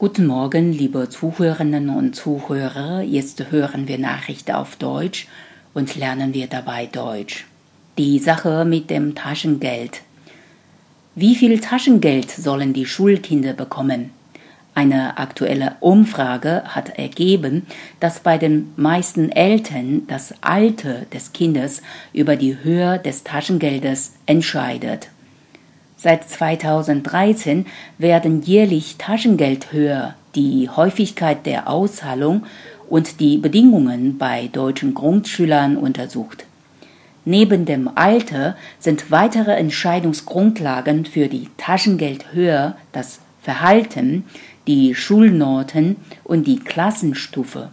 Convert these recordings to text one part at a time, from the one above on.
Guten Morgen, liebe Zuhörerinnen und Zuhörer. Jetzt hören wir Nachrichten auf Deutsch und lernen wir dabei Deutsch. Die Sache mit dem Taschengeld. Wie viel Taschengeld sollen die Schulkinder bekommen? Eine aktuelle Umfrage hat ergeben, dass bei den meisten Eltern das Alter des Kindes über die Höhe des Taschengeldes entscheidet. Seit 2013 werden jährlich Taschengeldhöhe, die Häufigkeit der Auszahlung und die Bedingungen bei deutschen Grundschülern untersucht. Neben dem Alter sind weitere Entscheidungsgrundlagen für die Taschengeldhöhe das Verhalten, die Schulnoten und die Klassenstufe.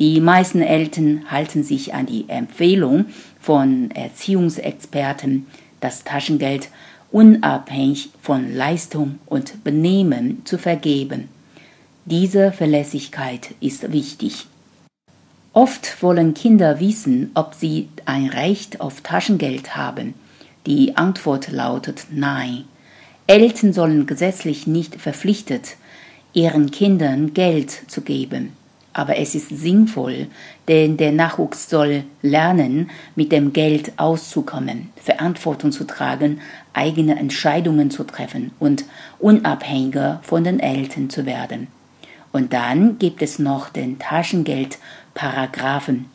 Die meisten Eltern halten sich an die Empfehlung von Erziehungsexperten, das Taschengeld unabhängig von Leistung und Benehmen zu vergeben. Diese Verlässlichkeit ist wichtig. Oft wollen Kinder wissen, ob sie ein Recht auf Taschengeld haben. Die Antwort lautet Nein. Eltern sollen gesetzlich nicht verpflichtet, ihren Kindern Geld zu geben aber es ist sinnvoll, denn der Nachwuchs soll lernen, mit dem Geld auszukommen, Verantwortung zu tragen, eigene Entscheidungen zu treffen und unabhängiger von den Eltern zu werden. Und dann gibt es noch den Taschengeldparagraphen.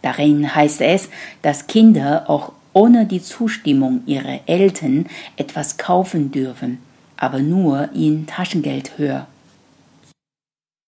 Darin heißt es, dass Kinder auch ohne die Zustimmung ihrer Eltern etwas kaufen dürfen, aber nur in Taschengeldhöhe.